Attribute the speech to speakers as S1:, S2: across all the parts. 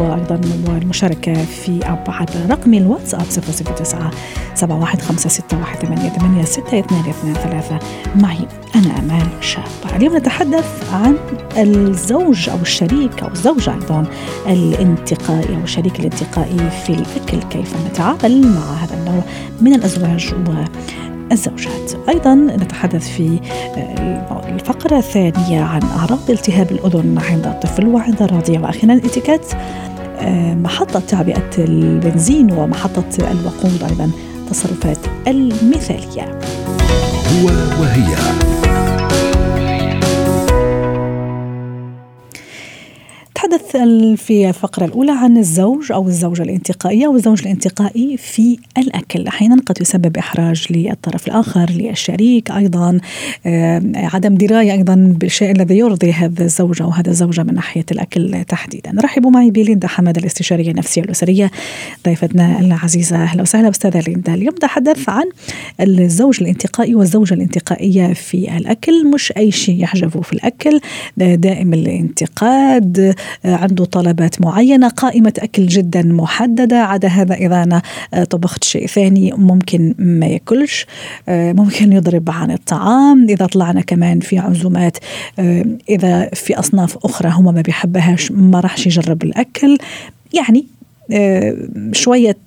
S1: وأيضا والمشاركه في عبر رقم الواتساب 009 71561886223 معي أنا أمال شاب اليوم نتحدث عن الزوج أو الشريك أو الزوجة أيضا الانتقائي أو الشريك الانتقائي في الأكل. كيف نتعامل مع هذا النوع من الأزواج و الزوجات. أيضا نتحدث في الفقرة الثانية عن أعراض التهاب الأذن عند الطفل وعند الرضيع وأخيرا إتيكيت محطة تعبئة البنزين ومحطة الوقود أيضا تصرفات المثالية.
S2: هو وهي.
S1: نتحدث في الفقرة الأولى عن الزوج أو الزوجة الانتقائية والزوج الانتقائي في الأكل. أحيانا قد يسبب إحراج للطرف الآخر للشريك أيضا عدم دراية أيضا بالشيء الذي يرضي هذا الزوج أو هذا الزوجة من ناحية الأكل تحديدا. رحبوا معي بليندا حمد الاستشارية النفسية الأسرية ضيفتنا العزيزة. أهلا وسهلا أستاذة ليندا. اليوم نتحدث عن الزوج الانتقائي والزوجة الانتقائية في الأكل. مش أي شيء يحجبه في الأكل دائم الانتقاد عنده طلبات معينة قائمة أكل جدا محددة عدا هذا إذا أنا طبخت شيء ثاني ممكن ما ياكلش ممكن يضرب عن الطعام. إذا طلعنا كمان في عزومات إذا في أصناف أخرى هم ما بيحبهاش ما راحش يجرب الأكل. يعني شوية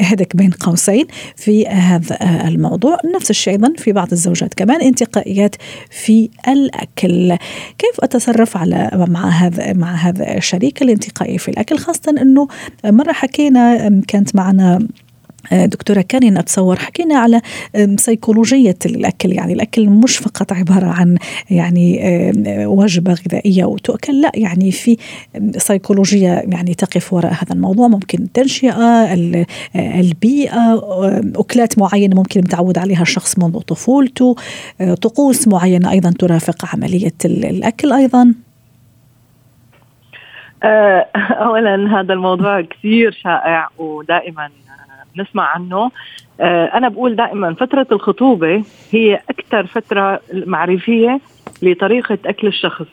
S1: هدك بين قوسين في هذا الموضوع. نفس الشيء أيضا في بعض الزوجات كمان انتقائيات في الأكل. كيف أتصرف على مع هذا مع هذا الشريك الانتقائي في الأكل؟ خاصة أنه مرة حكينا كانت معنا دكتورة كارين أتصور حكينا على سيكولوجية الأكل يعني الأكل مش فقط عبارة عن يعني وجبة غذائية وتؤكل. لا يعني في سيكولوجية يعني تقف وراء هذا الموضوع. ممكن التنشئة البيئة أكلات معينة ممكن متعود عليها الشخص منذ طفولته طقوس معينة أيضا ترافق عملية الأكل أيضا.
S3: اولا هذا الموضوع كثير شائع ودائما نسمع عنه. أنا بقول دائما فترة الخطوبة هي أكثر فترة معرفية لطريقة أكل الشخص.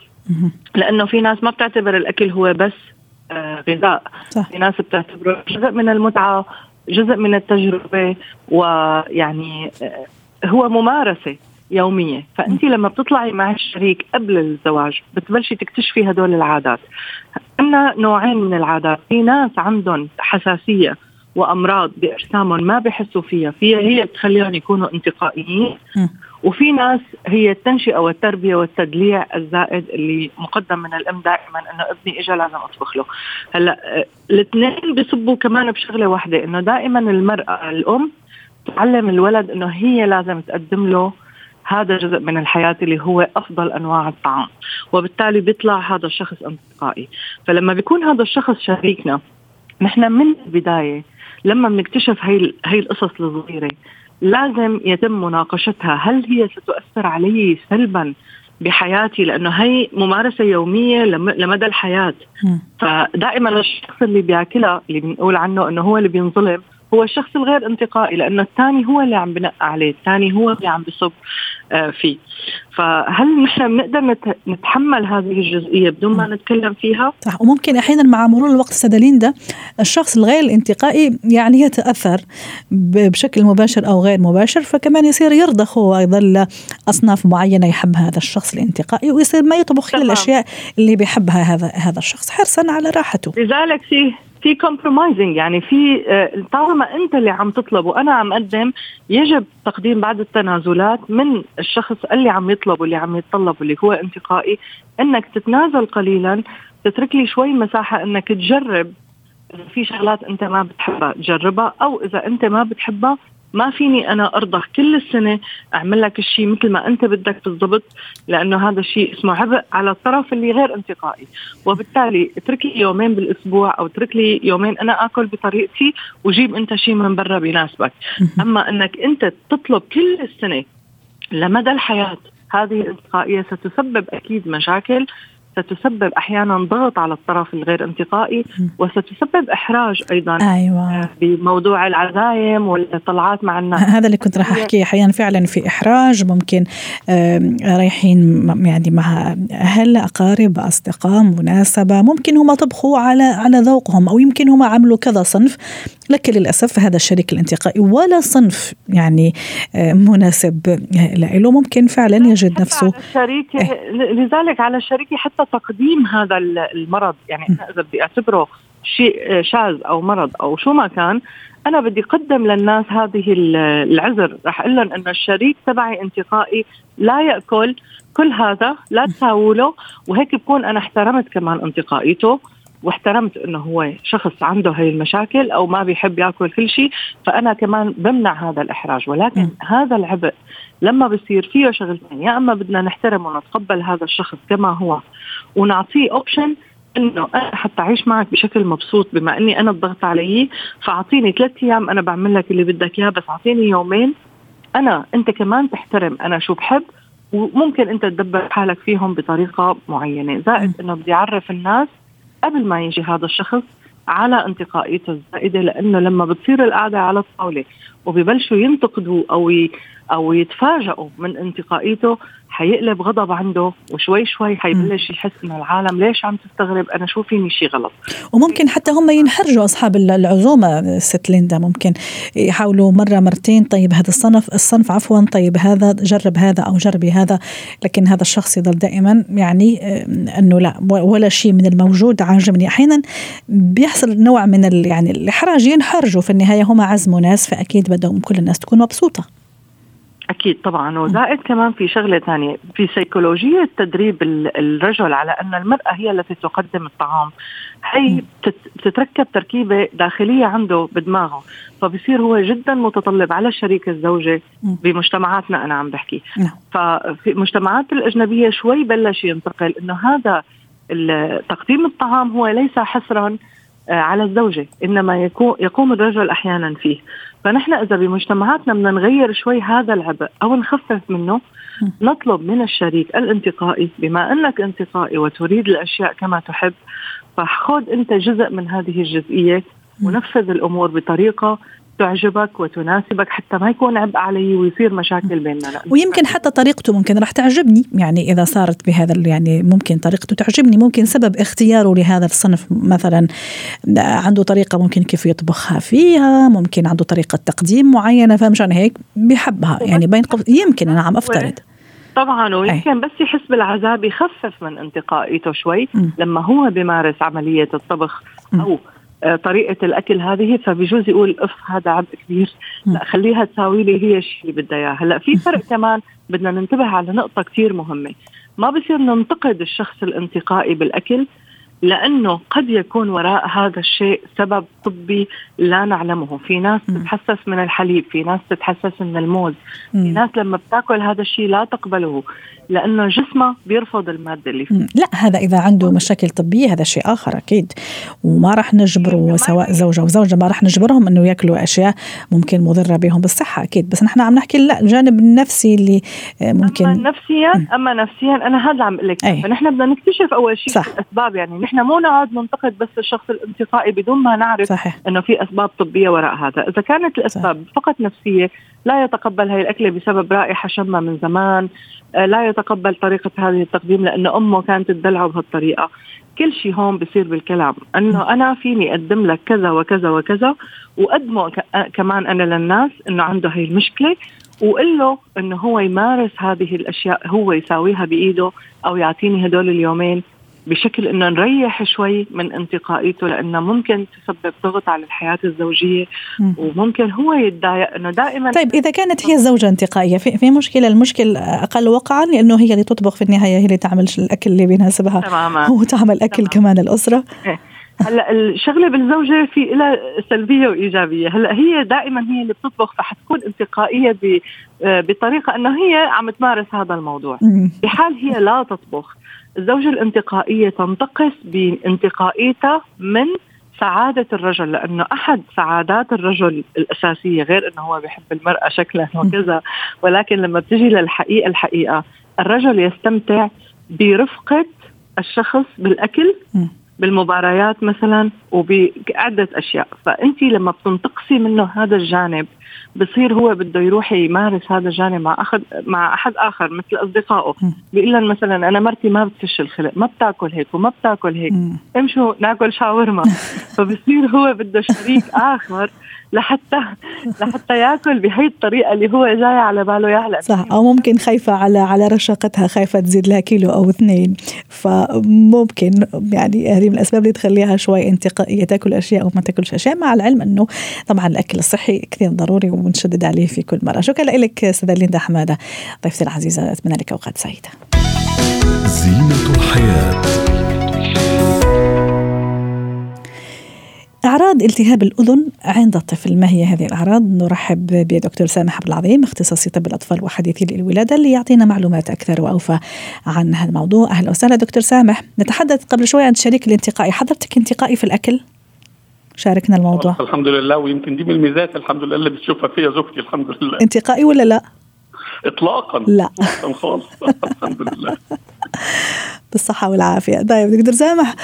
S3: لأنه في ناس ما بتعتبر الأكل هو بس غذاء. صح. في ناس بتعتبره جزء من المتعة جزء من التجربة ويعني هو ممارسة يومية. فأنت لما بتطلعي مع الشريك قبل الزواج بتبلشي تكتشفي هدول العادات. عندنا نوعين من العادات. في ناس عندهم حساسية وأمراض بأجسامهم ما بحسوا فيها. فيها هي بتخليهم يكونوا انتقائيين. وفي ناس هي التنشئة والتربية والتدليع الزائد اللي مقدم من الأم دائما إنه ابني اجى لازم أطبخ له. هلأ الاثنين بيصبوا كمان بشغلة واحدة إنه دائما المرأة الأم تعلم الولد إنه هي لازم تقدم له هذا جزء من الحياة اللي هو أفضل أنواع الطعام. وبالتالي بيطلع هذا الشخص انتقائي. فلما بيكون هذا الشخص شريكنا نحن من البداية لما بنكتشف هي هي القصص الصغيرة لازم يتم مناقشتها. هل هي ستؤثر علي سلبا بحياتي؟ لأنه هي ممارسة يومية لمدى الحياة. فدائما الشخص اللي بياكلها اللي بنقول عنه إنه هو اللي بينظلم هو الشخص الغير انتقائي لأنه الثاني هو اللي عم بنق عليه الثاني هو اللي عم بصب فيه. فهل نحن بنقدر نتحمل هذه الجزئية بدون ما نتكلم فيها؟
S1: صح وممكن أحيانا مع مرور الوقت سدليندا الشخص الغير الانتقائي يعني يتأثر بشكل مباشر أو غير مباشر فكمان يصير يرضخ هو أيضا اصناف معينة يحبها هذا الشخص الانتقائي ويصير ما يطبخ الا الأشياء اللي بيحبها هذا هذا الشخص حرصا على راحته.
S3: لذلك في في كومبرومايزنج يعني في طالما انت اللي عم تطلب وأنا عم اقدم يجب تقديم بعض التنازلات من الشخص اللي عم يطلب واللي عم يتطلب واللي هو انتقائي. انك تتنازل قليلا تترك لي شوي مساحة انك تجرب. في شغلات انت ما بتحبها تجربها أو إذا انت ما بتحبها ما فيني أنا ارضى كل السنة أعمل لك الشيء مثل ما أنت بدك بالضبط لأنه هذا الشيء اسمه عبء على الطرف اللي غير انتقائي. وبالتالي اترك لي يومين بالأسبوع أو اترك لي يومين أنا آكل بطريقتي وجيب أنت شيء من برا بيناسبك. أما إنك أنت تطلب كل السنة لمدى الحياة هذه الانتقائية ستسبب أكيد مشاكل ستسبب أحيانا ضغط على الطرف الغير انتقائي وستسبب إحراج أيضا
S1: أيوه.
S3: آه، بموضوع العزايم والطلعات مع الناس.
S1: هذا اللي كنت راح أحكيه. أحيانا فعلا في إحراج ممكن رايحين يعني مع أهل أقارب أصدقاء مناسبة. ممكن هم طبخوا على على ذوقهم أو يمكن هم عملوا كذا صنف. لكن للأسف هذا الشريك الانتقائي ولا صنف يعني آه، مناسب له. ممكن فعلا يجد نفسه
S3: الشريك إيه؟ لذلك على الشريك حتى تقديم هذا المرض يعني أنا إذا بدي أعتبره شيء شاذ أو مرض أو شو ما كان أنا بدي أقدم للناس هذه العذر. رح أقول لهم انه الشريك تبعي انتقائي لا يأكل كل هذا لا تساووا له وهيك بكون أنا احترمت كمان انتقائيته. واحترمت إنه هو شخص عنده هي المشاكل أو ما بيحب يأكل كل شيء فأنا كمان بمنع هذا الإحراج. ولكن م. هذا العبء لما بصير فيه شغلتين يا إما بدنا نحترم ونتقبل هذا الشخص كما هو ونعطيه اوبشن إنه أنا حتى أعيش معك بشكل مبسوط بما إني أنا الضغط علي فأعطيني ثلاث أيام أنا بعمل لك اللي بدك إياه بس أعطيني يومين. أنا أنت كمان تحترم أنا شو بحب؟ وممكن أنت تدبر حالك فيهم بطريقة معينة. زائد إنه بدي أعرف الناس قبل ما يجي هذا الشخص على انتقائيته الزائدة لأنه لما بتصير القعدة على الطاولة وبيبلشوا ينتقدوا أو أو يتفاجئوا من انتقائيته حيقلب غضب عنده وشوي شوي حيبلش يحس إنه العالم ليش عم تستغرب؟ أنا شو فيني شيء غلط؟
S1: وممكن حتى هم ينحرجوا أصحاب العزومة ست ليندا ممكن يحاولوا مرة مرتين طيب هذا الصنف الصنف عفوا طيب هذا جرب هذا أو جربي هذا لكن هذا الشخص يظل دائما يعني آه، إنه لا ولا شيء من الموجود عاجبني. أحيانا بيحصل نوع من يعني الإحراج ينحرجوا في النهاية هم عزموا ناس فأكيد بدهم كل الناس تكون مبسوطة.
S3: أكيد طبعا وزائد كمان في شغلة ثانية. في سيكولوجية تدريب الرجل على أن المرأة هي التي تقدم الطعام. هي بتتركب تركيبة داخلية عنده بدماغه فبصير هو جدا متطلب على الشريك الزوجة بمجتمعاتنا أنا عم بحكي. نعم. ففي المجتمعات الأجنبية شوي بلش ينتقل إنه هذا تقديم الطعام هو ليس حصرا على الزوجة إنما يكون يقوم الرجل أحيانا فيه. فنحن إذا بمجتمعاتنا بدنا نغير شوي هذا العبء أو نخفف منه نطلب من الشريك الانتقائي بما أنك انتقائي وتريد الأشياء كما تحب فخذ أنت جزء من هذه الجزئية ونفذ الأمور بطريقة تعجبك وتناسبك حتى ما يكون عبء علي ويصير مشاكل بيننا.
S1: ويمكن حتى طريقته ممكن راح تعجبني. يعني إذا صارت بهذا يعني ممكن طريقته تعجبني ممكن سبب اختياره لهذا الصنف. مثلا عنده طريقة ممكن كيف يطبخها فيها ممكن عنده طريقة تقديم معينة فمشان هيك؟ بحبها. يعني بين يمكن أنا عم أفترض.
S3: طبعا ويمكن بس يحس بالعذاب يخفف من انتقائيته شوي. م. لما هو بيمارس عملية الطبخ أو طريقة الأكل هذه فبجوز يقول أف هذا عبء كبير. لا خليها تساوي لي هي الشيء اللي بدها اياه هلأ في فرق كمان بدنا ننتبه على نقطة كثير مهمة. ما بصير ننتقد الشخص الانتقائي بالأكل. لأنه قد يكون وراء هذا الشيء سبب طبي لا نعلمه، في ناس تتحسس من الحليب، في ناس تتحسس من الموز، في ناس لما بتاكل هذا الشيء لا تقبله لأنه جسمه بيرفض المادة اللي فيه.
S1: لا هذا إذا عنده مشاكل طبية هذا شيء آخر أكيد. وما راح نجبره سواء زوجة أو زوجة ما راح نجبرهم إنه ياكلوا أشياء ممكن مضرة بهم بالصحة أكيد. بس نحن عم نحكي لا الجانب النفسي اللي ممكن.
S3: أما نفسيا أما نفسيا أنا هذا عم أقول لك. فنحن بدنا نكتشف أول شيء صح. الاسباب يعني نحن مو نقعد ننتقد بس الشخص الانتقائي بدون ما نعرف صحيح. إنه في أسباب طبية وراء هذا إذا كانت الأسباب صح. فقط نفسية لا يتقبل هاي الأكلة بسبب رائحة شمها من زمان آه، لا يتقبل طريقة هذه التقديم لأنه أمه كانت تدلعه بهالطريقة كل شيء هون بصير بالكلام إنه أنا فيني أقدم لك كذا وكذا وكذا وقدمه آه، كمان أنا للناس إنه عنده هي المشكلة وقل له إنه هو يمارس هذه الأشياء هو يساويها بإيده أو يعطيني هدول اليومين بشكل إنه نريح شوي من انتقائيته لأنه ممكن تسبب ضغط على الحياة الزوجية وممكن هو يتضايق إنه دائما
S1: طيب إذا كانت هي الزوجه انتقائية في, في مشكلة المشكل أقل وقعا لأنه هي اللي تطبخ في النهاية هي اللي تعمل الأكل اللي بيناسبها تماما وتعمل أكل تماما. كمان الأسرة
S3: إيه. هلا الشغلة بالزوجة في لها سلبية وإيجابية. هلا هي دائما هي اللي بتطبخ فحتكون انتقائية آه، بطريقة إنه هي عم تمارس هذا الموضوع. بحال هي لا تطبخ الزوجة الانتقائية تنتقص بانتقائيتها من سعادة الرجل لأنه أحد سعادات الرجل الأساسية غير أنه هو بيحب المرأة شكلا وكذا ولكن لما بتجي للحقيقة الحقيقة الرجل يستمتع برفقة الشخص بالأكل بالمباريات مثلا وبعدة أشياء. فأنت لما بتنتقصي منه هذا الجانب بصير هو بده يروح يمارس هذا الجانب مع اخذ مع أحد آخر مثل أصدقائه. بيقول لهم مثلا أنا مرتي ما بتفش الخلق ما بتاكل هيك وما بتاكل هيك. امشوا ناكل شاورما. فبصير هو بده شريك آخر لحتى لحتى ياكل بهي الطريقة اللي هو جاي على باله يعلم
S1: صح. أو ممكن خايفة على على رشاقتها خايفة تزيد لها كيلو أو اثنين. فممكن يعني هذه من الأسباب اللي تخليها شوي انتقائية تاكل أشياء أو ما تاكلش أشياء مع العلم إنه طبعا الأكل الصحي كثير ضروري. ونشدد عليه في كل مرة. شكرا لك أستاذة ليندا حمادة. ضيفتي العزيزة أتمنى لك أوقات سعيدة.
S2: زينة الحياة.
S1: أعراض التهاب الأذن عند الطفل. ما هي هذه الأعراض؟ نرحب بدكتور سامح عبد العظيم اختصاصي طب الأطفال وحديثي للولادة اللي يعطينا معلومات أكثر وأوفى عن هذا الموضوع. أهلا وسهلا دكتور سامح. نتحدث قبل شوي عن الشريك الانتقائي. حضرتك انتقائي في الأكل؟ شاركنا الموضوع.
S4: الحمد لله ويمكن دي من الميزات. الحمد لله اللي بتشوفها فيها زوجتي الحمد لله.
S1: انتقائي ولا لا؟
S4: اطلاقا.
S1: لا.
S4: خالص. الحمد لله.
S1: بالصحة والعافية. طيب دكتور سامح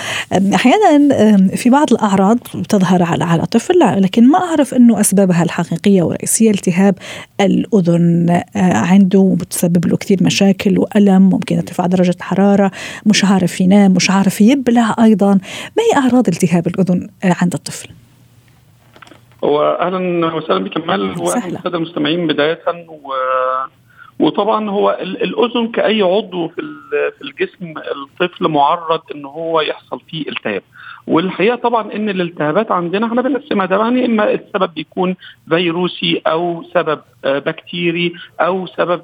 S1: أحيانا في بعض الأعراض تظهر على على طفل لكن ما أعرف أنه أسبابها الحقيقية والرئيسية التهاب الأذن. آه، عنده بتسبب له كثير مشاكل وألم ممكن يرتفع درجة الحرارة مش عارف ينام مش عارف يبلع أيضا. ما هي أعراض التهاب الأذن آه، عند الطفل؟
S4: هو أهلا وسهلا بكمال. واهلا بالساده المستمعين بداية و وطبعا هو الأذن كأي عضو في في الجسم الطفل معرض إن هو يحصل فيه التهاب. والحقيقة طبعا إن الالتهابات عندنا إحنا بنقسمها ده يعني إما السبب بيكون فيروسي أو سبب آه، بكتيري أو سبب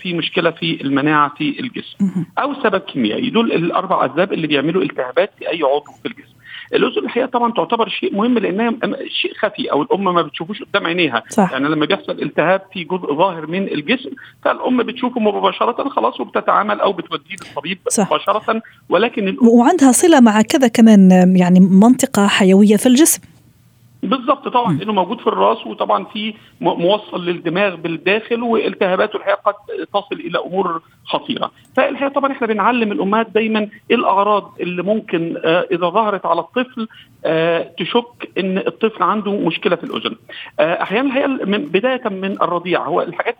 S4: في مشكلة في المناعة في الجسم أو سبب كيميائي. دول الأربع أسباب اللي بيعملوا التهابات في اي عضو في الجسم. الاذن الحقيقة طبعا تعتبر شيء مهم لأنها شيء خفي أو الأم ما بتشوفوش قدام عينيها. صح. يعني لما بيحصل التهاب في جزء ظاهر من الجسم فالأم بتشوفه مباشرة خلاص وبتتعامل أو بتوديه للطبيب مباشرة ولكن
S1: وعندها صلة مع كذا كمان يعني منطقة حيوية في الجسم.
S4: بالضبط طبعا لأنه موجود في الرأس وطبعا في موصل للدماغ بالداخل والتهاباته الحقيقة قد تصل إلى أمور خطيرة. فالحقيقة طبعا إحنا بنعلم الأمهات دايما إيه الأعراض اللي ممكن آه إذا ظهرت على الطفل آه تشك إن الطفل عنده مشكلة في الأذن. آه أحيانا الحقيقة من بداية من الرضيع هو الحاجات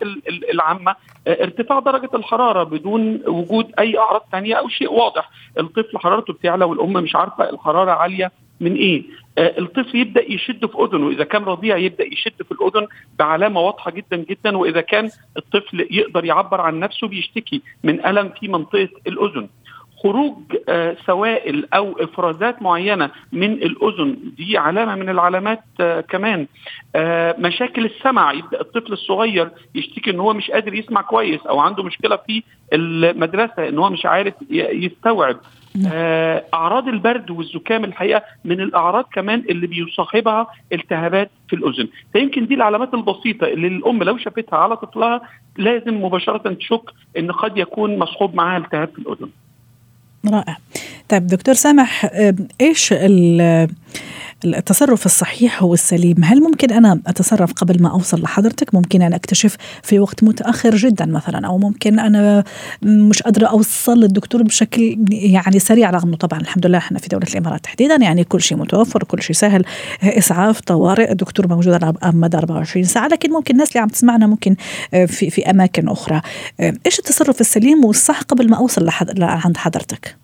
S4: العامة آه ارتفاع درجة الحرارة بدون وجود أي أعراض ثانية أو شيء واضح. الطفل حرارته بتعلى والأم مش عارفة الحرارة عالية من إيه؟ آه الطفل يبدأ يشد في أذنه، إذا كان رضيع يبدأ يشد في الأذن بعلامة واضحة جدا جدا وإذا كان الطفل يقدر يعبر عن نفسه بيشتكي من ألم في منطقة الأذن. خروج آه سوائل أو إفرازات معينة من الأذن دي علامة من العلامات آه كمان مشاكل السمع يبدأ الطفل الصغير يشتكي إن هو مش قادر يسمع كويس أو عنده مشكلة في المدرسة إن هو مش عارف يستوعب أعراض البرد والزكام الحقيقة من الأعراض كمان اللي بيصاحبها التهابات في الأذن. فيمكن دي العلامات البسيطة اللي الأم لو شافتها على طفلها لازم مباشرة تشك إن قد يكون مصحوب معها التهاب في الأذن.
S1: رائع. طيب دكتور سامح آه، إيش التصرف الصحيح هو السليم. هل ممكن أنا أتصرف قبل ما أوصل لحضرتك؟ ممكن أنا أكتشف في وقت متأخر جدا مثلا أو ممكن أنا مش قادرة أوصل للدكتور بشكل يعني سريع رغم أنه طبعا الحمد لله إحنا في دولة الإمارات تحديدا يعني كل شيء متوفر كل شيء سهل إسعاف طوارئ الدكتور موجود على مدى 24 ساعة لكن ممكن الناس اللي عم تسمعنا ممكن آه، في في أماكن أخرى. آه، إيش التصرف السليم والصح قبل ما أوصل لحد عند حضرتك؟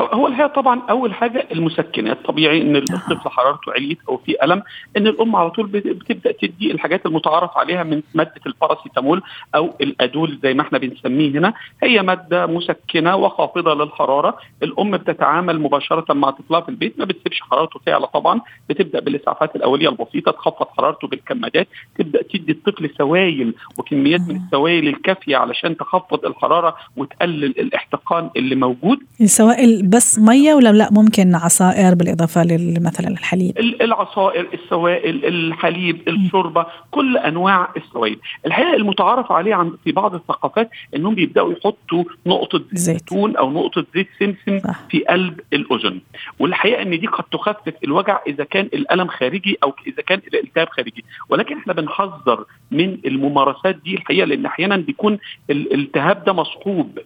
S4: هو الحقيقة طبعا أول حاجة المسكنات طبيعي إن الطفل حرارته عليت أو في ألم إن الأم على طول بتبدأ تدي الحاجات المتعارف عليها من مادة الباراسيتامول أو الأدول زي ما إحنا بنسميه هنا. هي مادة مسكنة وخافضة للحرارة. الأم بتتعامل مباشرة مع طفلها في البيت ما بتسيبش حرارته تعلى طبعا. بتبدأ بالإسعافات الأولية البسيطة تخفض حرارته بالكمادات. تبدأ تدي الطفل سوائل وكميات من السوائل الكافية علشان تخفض الحرارة وتقلل الاحتقان اللي موجود.
S1: السوائل بس مية ولا لا؟ ممكن عصائر بالإضافة مثلا الحليب.
S4: العصائر السوائل الحليب الشوربة كل أنواع السوائل. الحقيقة المتعارف عليه عند في بعض الثقافات إنهم بيبدأوا يحطوا نقطة زيتون أو نقطة زيت سمسم صح. في قلب الأذن. والحقيقة إن دي قد تخفف الوجع إذا كان الألم خارجي أو إذا كان الالتهاب خارجي. ولكن إحنا بنحذر من الممارسات دي الحقيقة لأن أحيانا بيكون الالتهاب ده مصحوب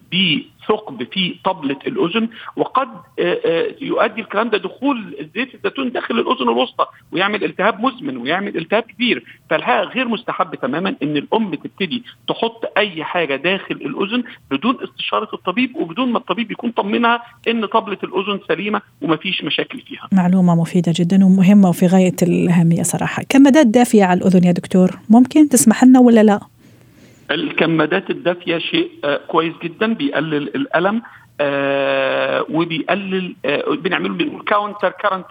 S4: ثقب في طبلة الأذن وقد آه، آه، يؤدي الكلام ده دخول زيت الزيتون داخل الأذن الوسطى ويعمل التهاب مزمن ويعمل التهاب كبير. فالحقيقة غير مستحب تماما أن الأم تبتدي تحط أي حاجة داخل الأذن بدون استشارة الطبيب وبدون ما الطبيب يكون طمنها أن طبلة الأذن سليمة وما فيش مشاكل فيها.
S1: معلومة مفيدة جدا ومهمة وفي غاية الأهمية صراحة. كمادات دافية على الأذن يا دكتور؟ ممكن تسمح لنا ولا لا؟
S4: الكمادات الدافية شيء آه، كويس جدا بيقلل الألم آه وبيقلل آه بنعمله بنقول counter current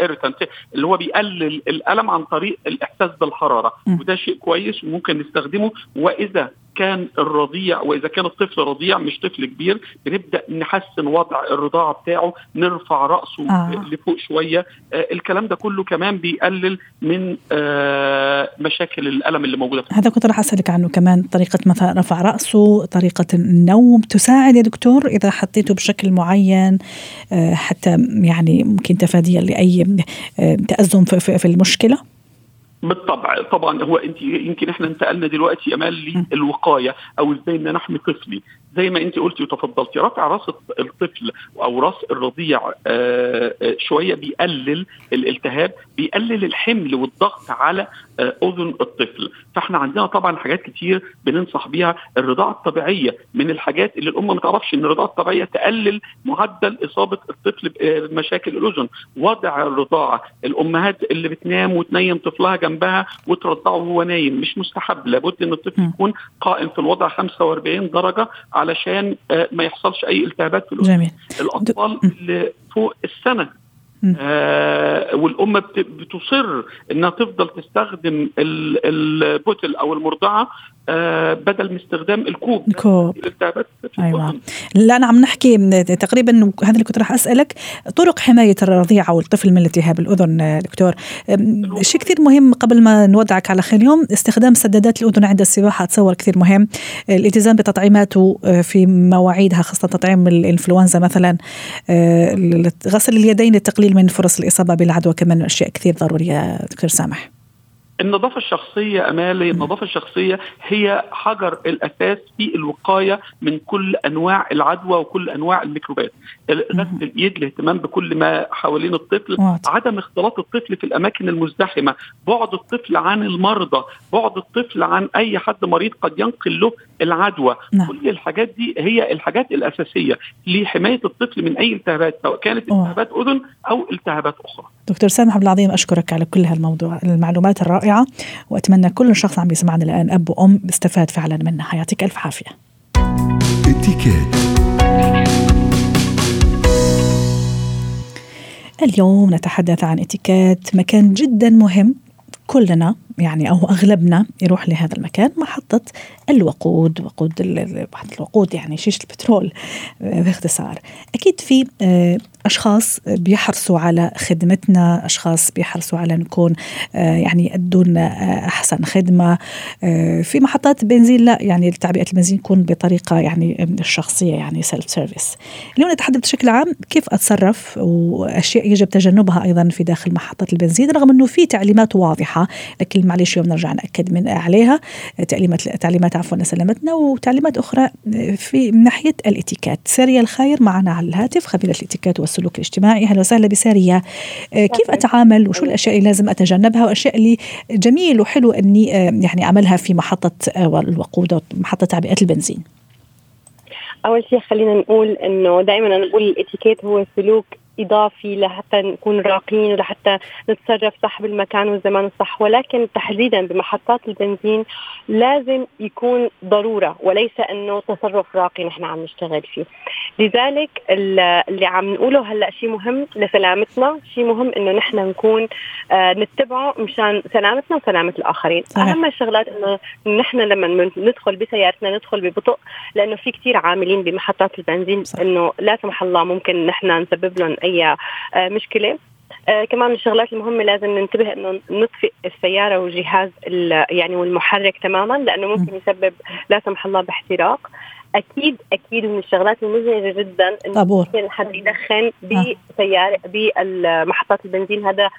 S4: irritant اللي هو بيقلل الألم عن طريق الإحساس بالحرارة م. وده شيء كويس وممكن نستخدمه وإذا كان الرضيع وإذا كان الطفل رضيع مش طفل كبير بنبدأ نحسن وضع الرضاعة بتاعه نرفع رأسه آه. لفوق شوية آه الكلام ده كله كمان بيقلل من آه مشاكل الألم اللي موجودة
S1: هذا كنت راح أسألك عنه كمان طريقة مثلا رفع رأسه طريقة النوم تساعد يا دكتور إذا حطيته بشكل معين آه حتى يعني ممكن تفاديا لأي آه، تأزم في المشكلة
S4: بالطبع طبعا هو أنت يمكن إحنا انتقلنا دلوقتي أمال للوقاية أو إزاي إن نحمي طفلي زي ما انت قلتي وتفضلتي رفع راس الطفل أو راس الرضيع آه، آه، شوية بيقلل الالتهاب بيقلل الحمل والضغط على آه، أذن الطفل. فإحنا عندنا طبعا حاجات كتير بننصح بيها. الرضاعة الطبيعية من الحاجات اللي الأم ما تعرفش إن الرضاعة الطبيعية تقلل معدل إصابة الطفل بمشاكل الأذن. وضع الرضاعة الأمهات اللي بتنام وتنيم طفلها جنبها وترضعه وهو نايم مش مستحب لابد إن الطفل يكون قائم في الوضع 45 درجة علشان آه، ما يحصلش أي التهابات في الاذن جميل. الأطفال اللي فوق السنة آه والام بتصر إنها تفضل تستخدم البوتل أو المرضعة آه بدل من استخدام الكوب.
S1: الكوب. أيوه. لا أنا عم نحكي تقريبا هذا اللي كنت راح أسألك طرق حماية الرضيع أو الطفل من التهاب الأذن دكتور. شيء كثير مهم قبل ما نودعك على خير يوم استخدام سدادات الأذن عند السباحة. أتصور كثير مهم. الالتزام بتطعيماته آه، في مواعيدها خاصة تطعيم الإنفلونزا مثلا آه، غسل اليدين لتقليل من فرص الإصابة بالعدوى كمان أشياء كثير ضرورية دكتور سامح.
S4: النظافة الشخصية أمالي النظافة الشخصية هي حجر الأساس في الوقاية من كل أنواع العدوى وكل أنواع الميكروبات. غسل الإيد الاهتمام بكل ما حوالين الطفل عدم اختلاط الطفل في الأماكن المزدحمة بعد الطفل عن المرضى بعد الطفل عن أي حد مريض قد ينقل له العدوى. نعم. كل الحاجات دي هي الحاجات الأساسية لحماية الطفل من أي التهابات سواء كانت التهابات أذن أو التهابات أخرى.
S1: دكتور سامح عبد العظيم أشكرك على كل هالموضوع المعلومات الرائعة رائعة وأتمنى كل شخص عم يسمعنا الآن أب وأم استفاد فعلا منها. يعطيك ألف عافية. اليوم نتحدث عن اتيكيت مكان جدا مهم كلنا يعني أو أغلبنا يروح لهذا المكان محطة الوقود وقود محطة الوقود يعني شيشه البترول آه، باختصار. أكيد في آه، أشخاص بيحرصوا على خدمتنا أشخاص بيحرصوا على نكون آه، يعني يأدون أحسن خدمة. في محطات بنزين لا يعني تعبئة البنزين تكون بطريقة يعني الشخصيه يعني self service اليوم نتحدث بشكل عام كيف أتصرف وأشياء يجب تجنبها أيضا في داخل محطة البنزين رغم إنه في تعليمات واضحة لكن معلش يوم نرجع نأكد من عليها. تعليمات تعليمات عفوا سلامتنا وتعليمات أخرى في من ناحية الإتيكيت. سارية الخير معنا على الهاتف خبيرة الإتيكيت والسلوك الاجتماعي. أهلا وسهلا بسارية. كيف أتعامل؟ وشو الأشياء اللي لازم أتجنبها؟ والاشياء اللي جميل وحلو إني يعني أعملها في محطة الوقود محطة تعبئة البنزين.
S5: أول شيء خلينا نقول إنه دائما أنا بقول الإتيكيت هو سلوك إضافي لحتى نكون راقيين ولحتى نتصرف صح بالمكان والزمان الصح. ولكن تحديدا بمحطات البنزين لازم يكون ضرورة وليس إنه تصرف راقي نحن عم نشتغل فيه. لذلك اللي عم نقوله هلأ شيء مهم لسلامتنا شيء مهم إنه نحن نكون آه نتبعه مشان سلامتنا وسلامة الآخرين. صحيح. أهم الشغلات إنه نحن لما ندخل بسيارتنا ندخل ببطء لأنه في كثير عاملين بمحطات البنزين إنه لا سمح الله ممكن نحن نسبب لهم أي آه مشكلة. آه كمان من الشغلات المهمة لازم ننتبه إنه نطفئ السيارة والجهاز يعني والمحرك تماما لأنه ممكن يسبب لا سمح الله باحتراق. أكيد أكيد من الشغلات المزعجة جدا إنه ممكن حد يدخن بسيارة بمحطات البنزين. هذا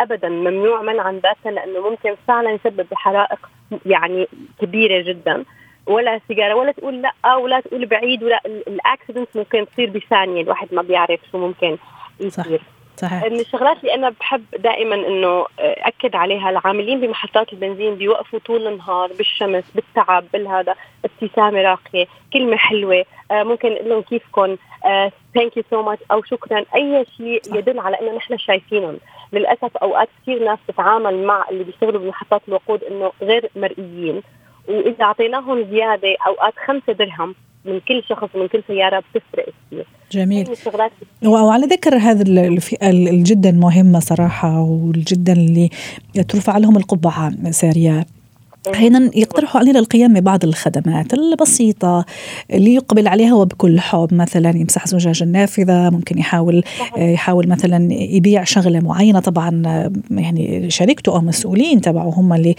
S5: ابدا ممنوع منعا باتا لأنه ممكن فعلا يسبب حرائق يعني كبيرة جدا. ولا سيجارة ولا تقول لأ ولا تقول بعيد ولا الأكسيدنت ممكن تصير بثانية الواحد ما بيعرف شو ممكن يصير صح. صحيح. من الشغلات اللي أنا بحب دائما إنه أكد عليها العاملين بمحطات البنزين بيوقفوا طول النهار بالشمس بالتعب بالهذا ابتسامة راقية كلمة حلوة آه ممكن نقول لهم كيفكم thank you so much أو شكرا أي شيء يدل على إنه نحن شايفينهم للأسف أوقات كثير ناس تتعامل مع اللي بيشتغلوا بمحطات الوقود إنه غير مرئيين وإذا أعطيناهم زيادة أوقات خمسة درهم من كل شخص من كل سيارة بتفرق كثير.
S1: جميل. وعلى ذكر هذا الفئة الجدا مهمة صراحة والجدا اللي ترفع لهم القبعة سارية أحيانا يقترحوا علينا القيام ببعض الخدمات البسيطة اللي يقبل عليها وبكل حب مثلا يمسح زجاج النافذة ممكن يحاول يحاول مثلا يبيع شغلة معينة. طبعا يعني شركته أو مسؤولين تبعه هم اللي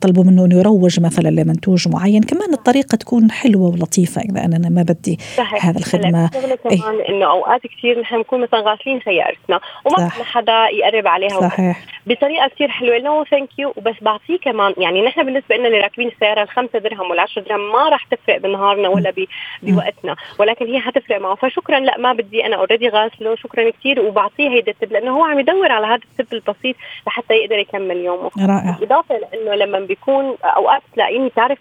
S1: طلبوا منه أنه يروج مثلا لمنتوج معين. كمان الطريقة تكون حلوة ولطيفة إذا أنا ما بدي صحيح. هذا الخدمة.
S5: كمان إيه؟ إنه أوقات كثير نحن بنكون مثلا غاسلين سيارتنا وما حدا يقرب عليها. صحيح. بطريقة كثير حلوة. no thank you وبس بعطيه كمان. يعني نحن بالنسبة لنا اللي راكبين السياره الخمسة درهم والعشرة درهم ما راح تفرق بنهارنا ولا بوقتنا. ولكن هي حتفرق معه. فشكرا لا ما بدي أنا اوريدي غاسلة. شكرا كثير وبعطيه هيدا التب لأنه هو عم يدور على هذا التب البسيط لحتى يقدر يكمل يومه.
S1: رائع.
S5: اضافه لإنه لما بيكون أوقات تلاقيني تعرف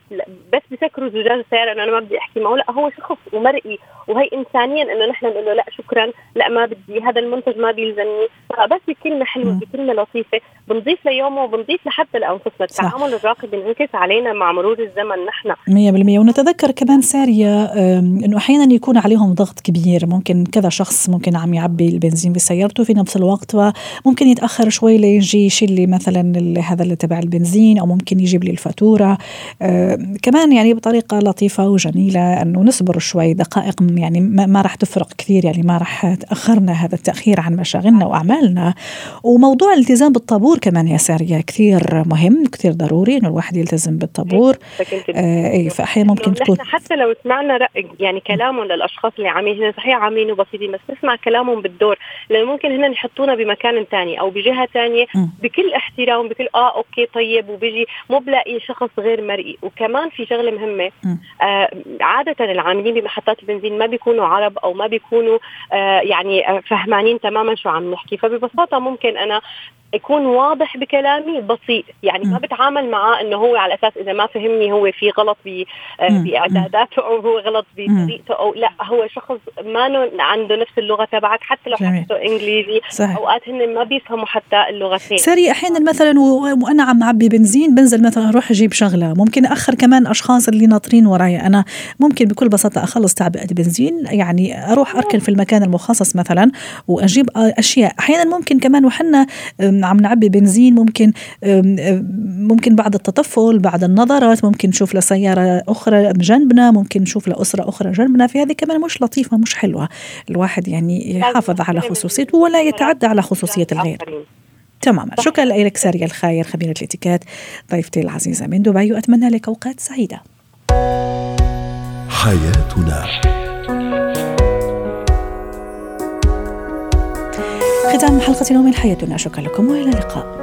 S5: بس بسكروا زجاج السياره إنه أنا ما بدي أحكي معه. لا هو شخص ومرئي. وهي انسانيا إنه نحن نقول له لا شكرا. لا ما بدي. هذا المنتج ما بيلزمني. فبس بكلمة حلوة بكلمة لطيفة. بنضيف ليومه وبنضيف لحتى لأنفسنا. التعامل الراقي بينعكس علينا مع مرور الزمن نحن.
S1: 100% ونتذكر كمان سارية إنه أحيانا يكون عليهم ضغط كبير. ممكن كذا شخص ممكن عم يعبي البنزين بسيارته في نفس الوقت فممكن يتأخر شوي ليجي يشيل لي مثلا هذا اللي تبع البنزين أو ممكن يجيب لي الفاتورة. كمان يعني بطريقة لطيفة وجميلة إنه نصبر شوي دقائق يعني ما راح تفرق كثير يعني ما راح تأخرنا هذا التأخير عن مشاغلنا وأعمالنا. وموضوع الالتزام بالطابور كمان يا سارية كثير مهم كثير ضروري إنه الواحد يلتزم بالطابور. آه اي فأحيانا ممكن تكون
S5: حتى لو سمعنا يعني كلامهم للأشخاص اللي عاملين صحيح عاملين وبسيطين بس نسمع كلامهم بالدور. لأنه ممكن هن يحطونا بمكان ثاني أو بجهة ثانية بكل احترام بكل آه أوكي طيب وبيجي. مو بلاقي شخص غير مرئي. وكمان في شغلة مهمة آه عادة العاملين بمحطات البنزين ما بيكونوا عرب أو ما بيكونوا آه يعني فهمانين تماما شو عم نحكي. فببساطة ممكن أنا يكون واضح بكلامي بسيط. يعني ما بتعامل معاه إنه هو على أساس إذا ما فهمني هو في غلط بإعداداته أو هو غلط بطريقته أو لا. هو شخص ما عنده نفس اللغة تبعك. حتى لو حكيته إنجليزي صحيح. أوقات هن ما بيفهموا حتى اللغتين.
S1: ساري أحيانا مثلا وأنا عم اعبي بنزين بنزل مثلا أروح أجيب شغلة. ممكن أخر كمان أشخاص اللي ناطرين وراي. أنا ممكن بكل بساطة أخلص تعبئه بنزين. يعني أروح أركن في المكان المخصص مثلا وأجيب أشياء. أحيانا ممكن كمان وحنا عم نعبي بنزين ممكن ممكن بعد التطفل بعد النظرات ممكن نشوف لسيارة أخرى جنبنا ممكن نشوف لأسرة أخرى جنبنا. في هذه كمان مش لطيفة مش حلوة. الواحد يعني يحافظ على خصوصيته ولا يتعدى على خصوصية الغير. تماما. شكرا لك سارية الخاير خبيرة الاتيكيت ضيفتي العزيزة من دبي وأتمنى لك أوقات سعيدة. حياتنا. ختام حلقة اليوم من حياتنا. شكرا لكم وإلى اللقاء.